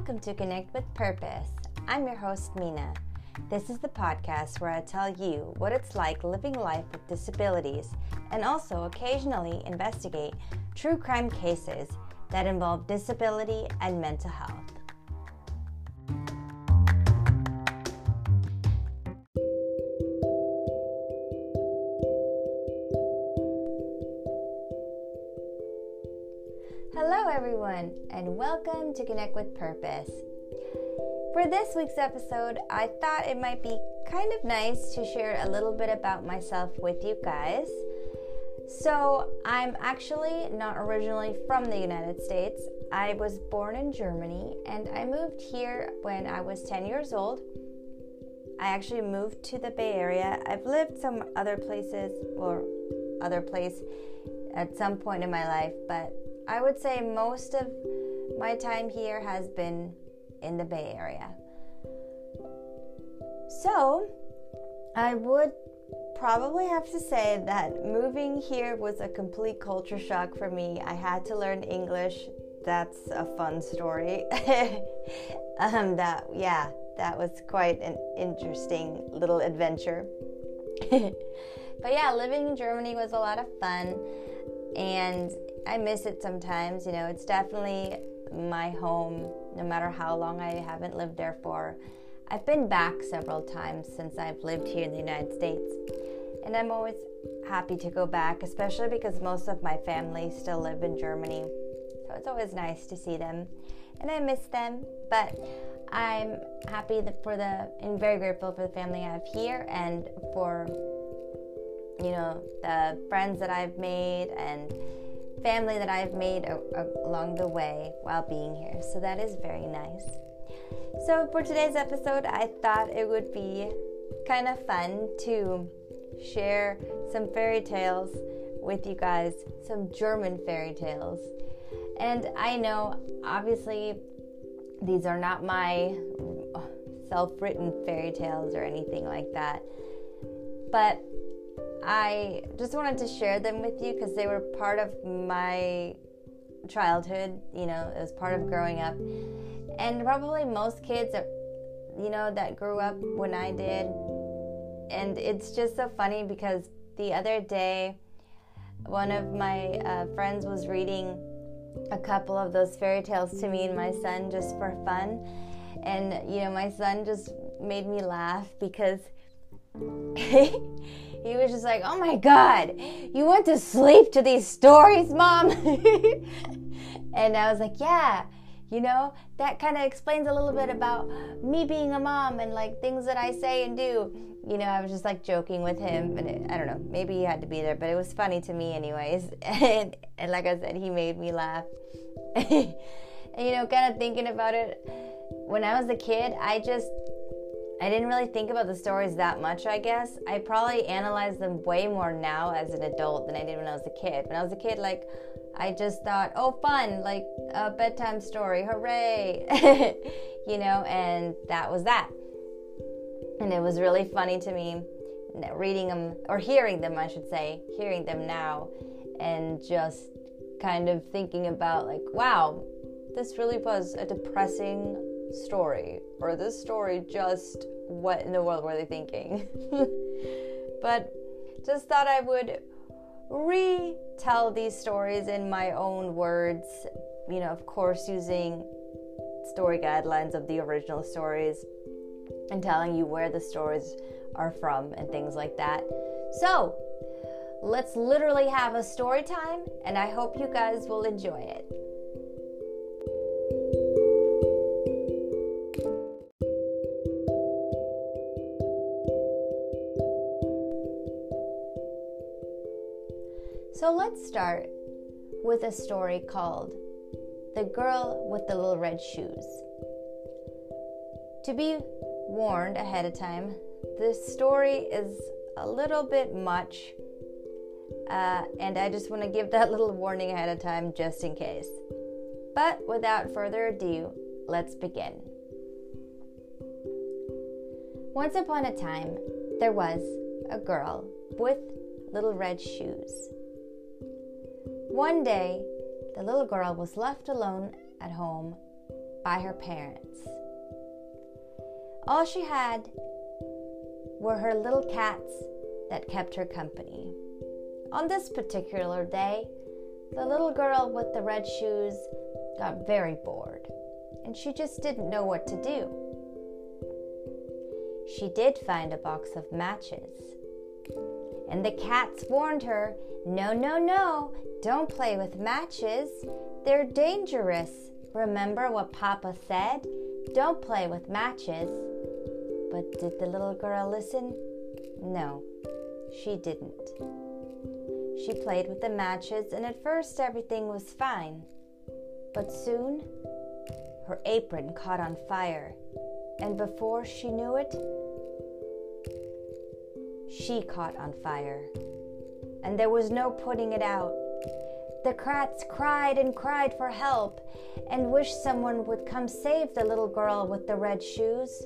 Welcome to Connect with Purpose. I'm your host, Mina. This is the podcast where I tell you what it's like living life with disabilities and also occasionally investigate true crime cases that involve disability and mental health. Everyone, and welcome to Connect with Purpose. For this week's episode, I thought it might be kind of nice to share a little bit about myself with you guys. So, I'm actually not originally from the United States. I was born in Germany and I moved here when I was 10 years old. I actually moved to the Bay Area. I've lived some other places or other place at some point in my life, but I would say most of my time here has been in the Bay Area. So, I would probably have to say that moving here was a complete culture shock for me. I had to learn English. That's a fun story. um, that yeah, that was quite an interesting little adventure. but yeah, living in Germany was a lot of fun, and I miss it sometimes. You know, it's definitely my home, no matter how long I haven't lived there for. I've been back several times since I've lived here in the United States, and I'm always happy to go back, especially because most of my family still live in Germany. So it's always nice to see them, and I miss them. But I'm happy for the and very grateful for the family I have here and for you know the friends that I've made and family that I've made a, a, along the way while being here. So that is very nice. So for today's episode, I thought it would be kind of fun to share some fairy tales with you guys, some German fairy tales. And I know, obviously, these are not my self written fairy tales or anything like that. But I just wanted to share them with you because they were part of my childhood. You know, it was part of growing up, and probably most kids, that, you know, that grew up when I did. And it's just so funny because the other day, one of my uh, friends was reading a couple of those fairy tales to me and my son just for fun. And, you know, my son just made me laugh because he was just like, "Oh my god, you went to sleep to these stories, mom." and I was like, "Yeah, you know, that kind of explains a little bit about me being a mom and like things that I say and do." You know, I was just like joking with him, and it, I don't know, maybe he had to be there, but it was funny to me anyways. and, and like I said, he made me laugh. and you know, kind of thinking about it, when I was a kid, I just I didn't really think about the stories that much, I guess. I probably analyze them way more now as an adult than I did when I was a kid. When I was a kid, like, I just thought, oh, fun, like a bedtime story, hooray, you know, and that was that. And it was really funny to me reading them, or hearing them, I should say, hearing them now, and just kind of thinking about, like, wow, this really was a depressing story or this story just what in the world were they thinking? But just thought i would retell these stories in my own words you know of course using story guidelines of the original stories and telling you where the stories are from and things like that. So let's literally have a story time and i hope you guys will enjoy it So let's start with a story called The Girl with the Little Red Shoes. To be warned ahead of time, this story is a little bit much, uh, and I just want to give that little warning ahead of time just in case. But without further ado, let's begin. Once upon a time, there was a girl with little red shoes. One day, the little girl was left alone at home by her parents. All she had were her little cats that kept her company. On this particular day, the little girl with the red shoes got very bored and she just didn't know what to do. She did find a box of matches. And the cats warned her no, no, no, don't play with matches. They're dangerous. Remember what Papa said? Don't play with matches. But did the little girl listen? No, she didn't. She played with the matches, and at first everything was fine. But soon, her apron caught on fire, and before she knew it, she caught on fire. And there was no putting it out. The cats cried and cried for help and wished someone would come save the little girl with the red shoes.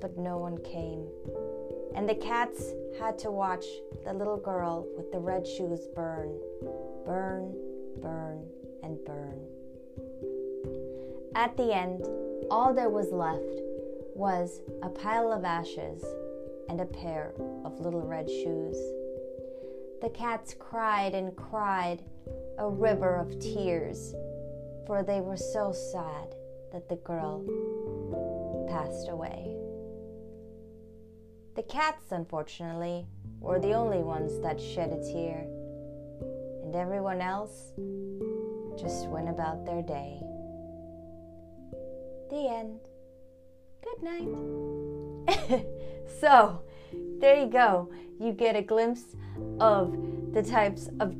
But no one came. And the cats had to watch the little girl with the red shoes burn, burn, burn, and burn. At the end, all there was left was a pile of ashes and a pair of little red shoes. The cats cried and cried, a river of tears, for they were so sad that the girl passed away. The cats, unfortunately, were the only ones that shed a tear, and everyone else just went about their day. The end. Good night. so, there you go. You get a glimpse of the types of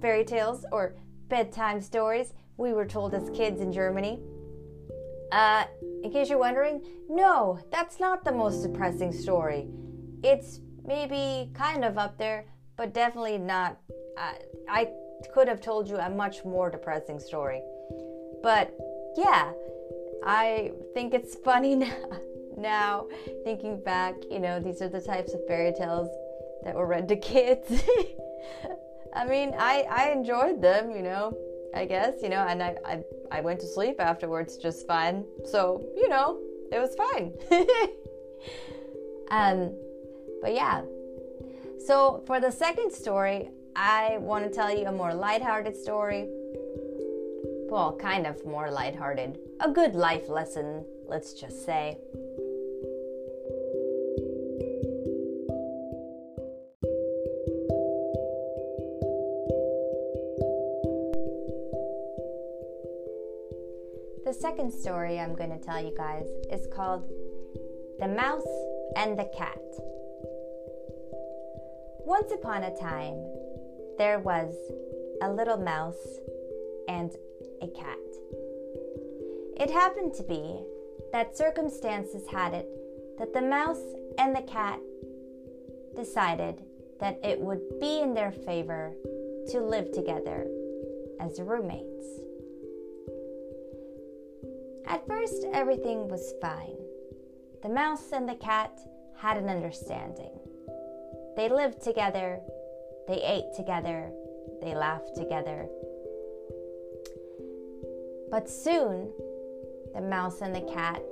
fairy tales or bedtime stories we were told as kids in Germany. Uh, in case you're wondering, no, that's not the most depressing story. It's maybe kind of up there, but definitely not. Uh, I could have told you a much more depressing story. But yeah, I think it's funny now, now thinking back, you know, these are the types of fairy tales that were read to kids. I mean, I, I enjoyed them, you know, I guess, you know, and I, I, I went to sleep afterwards just fine. So, you know, it was fine. um, but yeah. So for the second story, I want to tell you a more lighthearted story. Well, kind of more lighthearted. A good life lesson, let's just say. Second story I'm going to tell you guys is called The Mouse and the Cat. Once upon a time, there was a little mouse and a cat. It happened to be that circumstances had it that the mouse and the cat decided that it would be in their favor to live together as roommates. At first, everything was fine. The mouse and the cat had an understanding. They lived together, they ate together, they laughed together. But soon, the mouse and the cat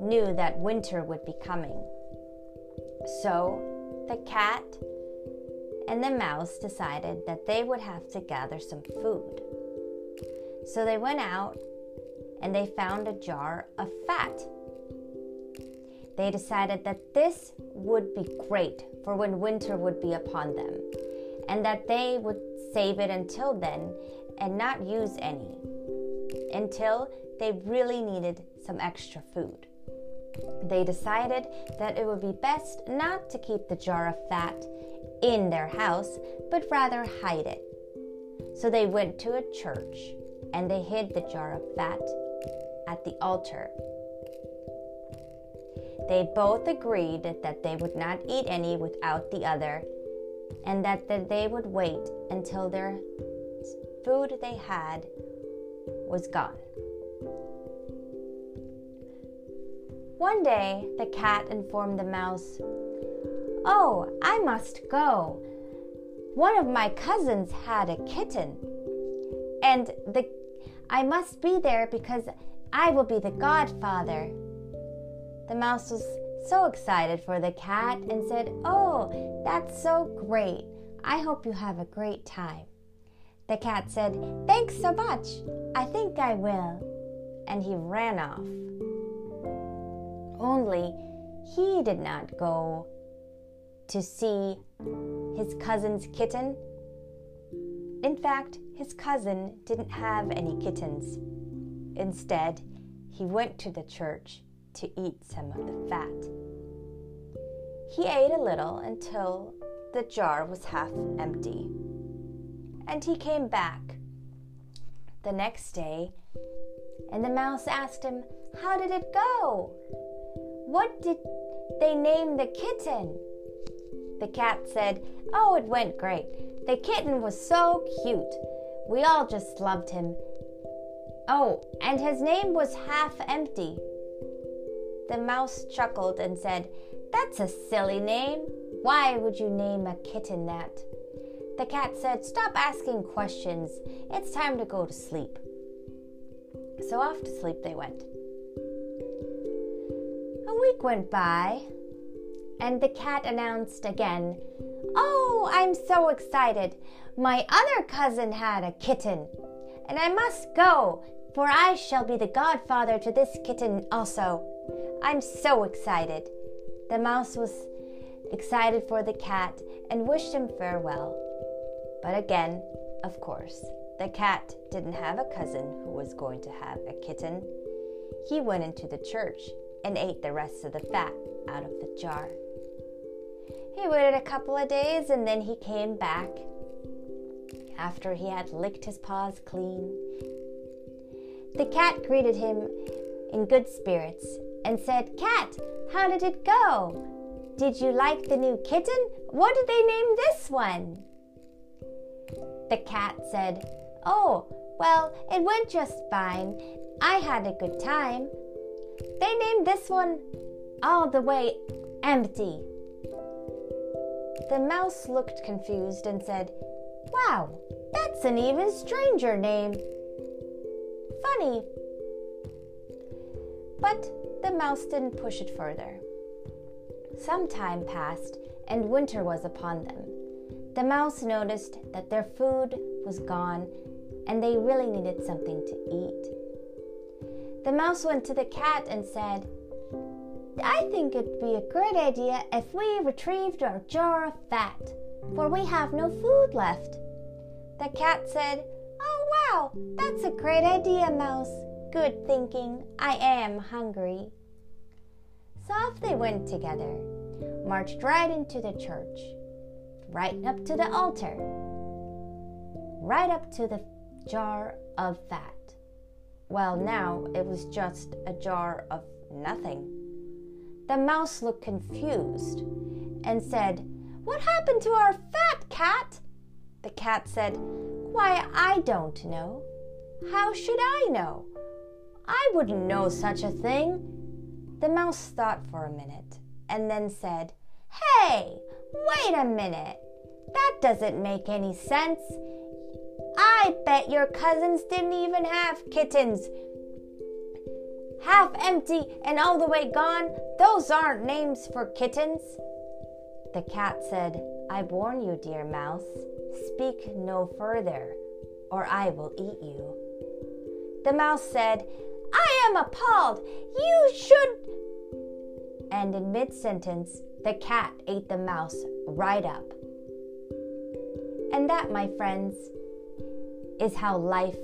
knew that winter would be coming. So, the cat and the mouse decided that they would have to gather some food. So they went out and they found a jar of fat. They decided that this would be great for when winter would be upon them, and that they would save it until then and not use any until they really needed some extra food. They decided that it would be best not to keep the jar of fat in their house, but rather hide it. So they went to a church and they hid the jar of fat at the altar. They both agreed that they would not eat any without the other, and that they would wait until their food they had was gone. One day, the cat informed the mouse, Oh, I must go. One of my cousins had a kitten, and the I must be there because I will be the godfather. The mouse was so excited for the cat and said, Oh, that's so great. I hope you have a great time. The cat said, Thanks so much. I think I will. And he ran off. Only he did not go to see his cousin's kitten. In fact, his cousin didn't have any kittens. Instead, he went to the church to eat some of the fat. He ate a little until the jar was half empty. And he came back the next day, and the mouse asked him, How did it go? What did they name the kitten? The cat said, Oh, it went great. The kitten was so cute. We all just loved him. Oh, and his name was Half Empty. The mouse chuckled and said, That's a silly name. Why would you name a kitten that? The cat said, Stop asking questions. It's time to go to sleep. So off to sleep they went. A week went by, and the cat announced again, Oh, I'm so excited. My other cousin had a kitten, and I must go, for I shall be the godfather to this kitten also. I'm so excited. The mouse was excited for the cat and wished him farewell. But again, of course, the cat didn't have a cousin who was going to have a kitten. He went into the church and ate the rest of the fat out of the jar. He waited a couple of days and then he came back after he had licked his paws clean. The cat greeted him in good spirits and said, Cat, how did it go? Did you like the new kitten? What did they name this one? The cat said, Oh, well, it went just fine. I had a good time. They named this one all the way empty. The mouse looked confused and said, Wow, that's an even stranger name. Funny. But the mouse didn't push it further. Some time passed, and winter was upon them. The mouse noticed that their food was gone, and they really needed something to eat. The mouse went to the cat and said, I think it'd be a great idea if we retrieved our jar of fat, for we have no food left. The cat said, Oh, wow, that's a great idea, Mouse. Good thinking. I am hungry. So off they went together, marched right into the church, right up to the altar, right up to the jar of fat. Well, now it was just a jar of nothing. The mouse looked confused and said, What happened to our fat cat? The cat said, Why, I don't know. How should I know? I wouldn't know such a thing. The mouse thought for a minute and then said, Hey, wait a minute. That doesn't make any sense. I bet your cousins didn't even have kittens. Half empty and all the way gone, those aren't names for kittens. The cat said, I warn you, dear mouse, speak no further, or I will eat you. The mouse said, I am appalled. You should and in mid sentence, the cat ate the mouse right up. And that, my friends, is how life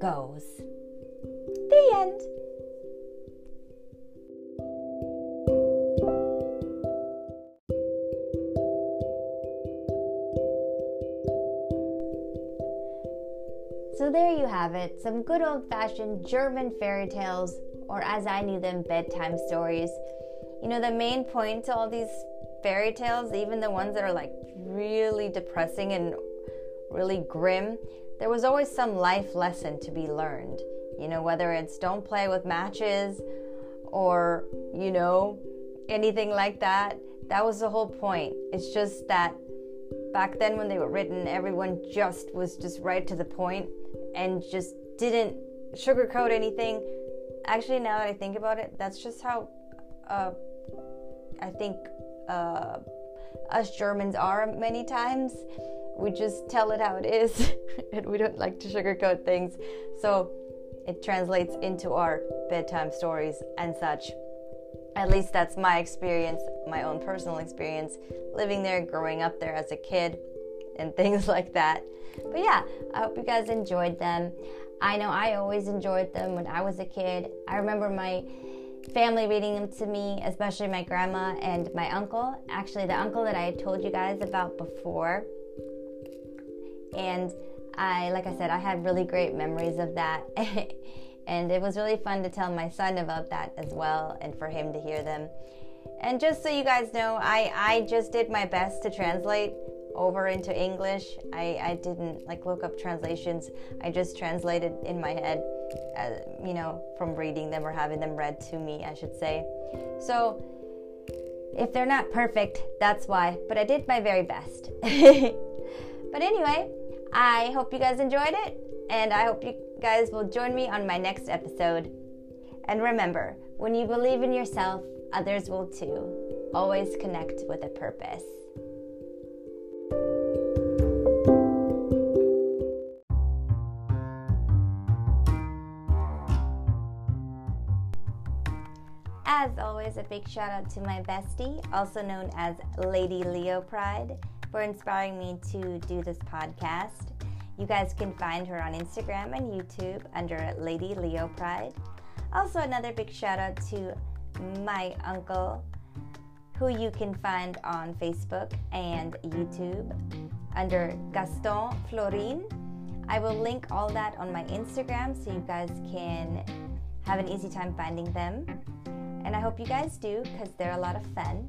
goes. The end. So there you have it, some good old fashioned German fairy tales, or as I knew them, bedtime stories. You know, the main point to all these fairy tales, even the ones that are like really depressing and really grim, there was always some life lesson to be learned. You know, whether it's don't play with matches or, you know, anything like that. That was the whole point. It's just that back then when they were written, everyone just was just right to the point and just didn't sugarcoat anything. Actually, now that I think about it, that's just how uh, I think uh, us Germans are many times. We just tell it how it is, and we don't like to sugarcoat things. So it translates into our bedtime stories and such. At least that's my experience, my own personal experience, living there, growing up there as a kid, and things like that. But yeah, I hope you guys enjoyed them. I know I always enjoyed them when I was a kid. I remember my family reading them to me, especially my grandma and my uncle. Actually, the uncle that I had told you guys about before. And I, like I said, I had really great memories of that. and it was really fun to tell my son about that as well and for him to hear them. And just so you guys know, I, I just did my best to translate over into English. I, I didn't like look up translations. I just translated in my head, uh, you know, from reading them or having them read to me, I should say. So if they're not perfect, that's why. But I did my very best. but anyway, I hope you guys enjoyed it, and I hope you guys will join me on my next episode. And remember, when you believe in yourself, others will too. Always connect with a purpose. As always, a big shout out to my bestie, also known as Lady Leo Pride for inspiring me to do this podcast. You guys can find her on Instagram and YouTube under Lady Leo Pride. Also, another big shout out to my uncle, who you can find on Facebook and YouTube under Gaston Florin. I will link all that on my Instagram so you guys can have an easy time finding them. And I hope you guys do because they're a lot of fun.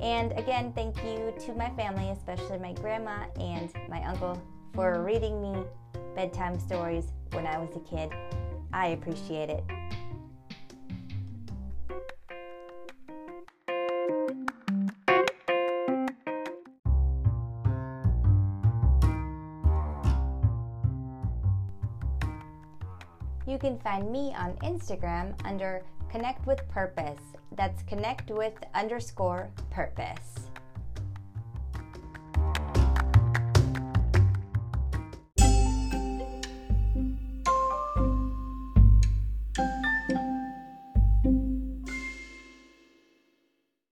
And again, thank you to my family, especially my grandma and my uncle, for reading me bedtime stories when I was a kid. I appreciate it. You can find me on Instagram under Connect with Purpose. That's connect with underscore purpose.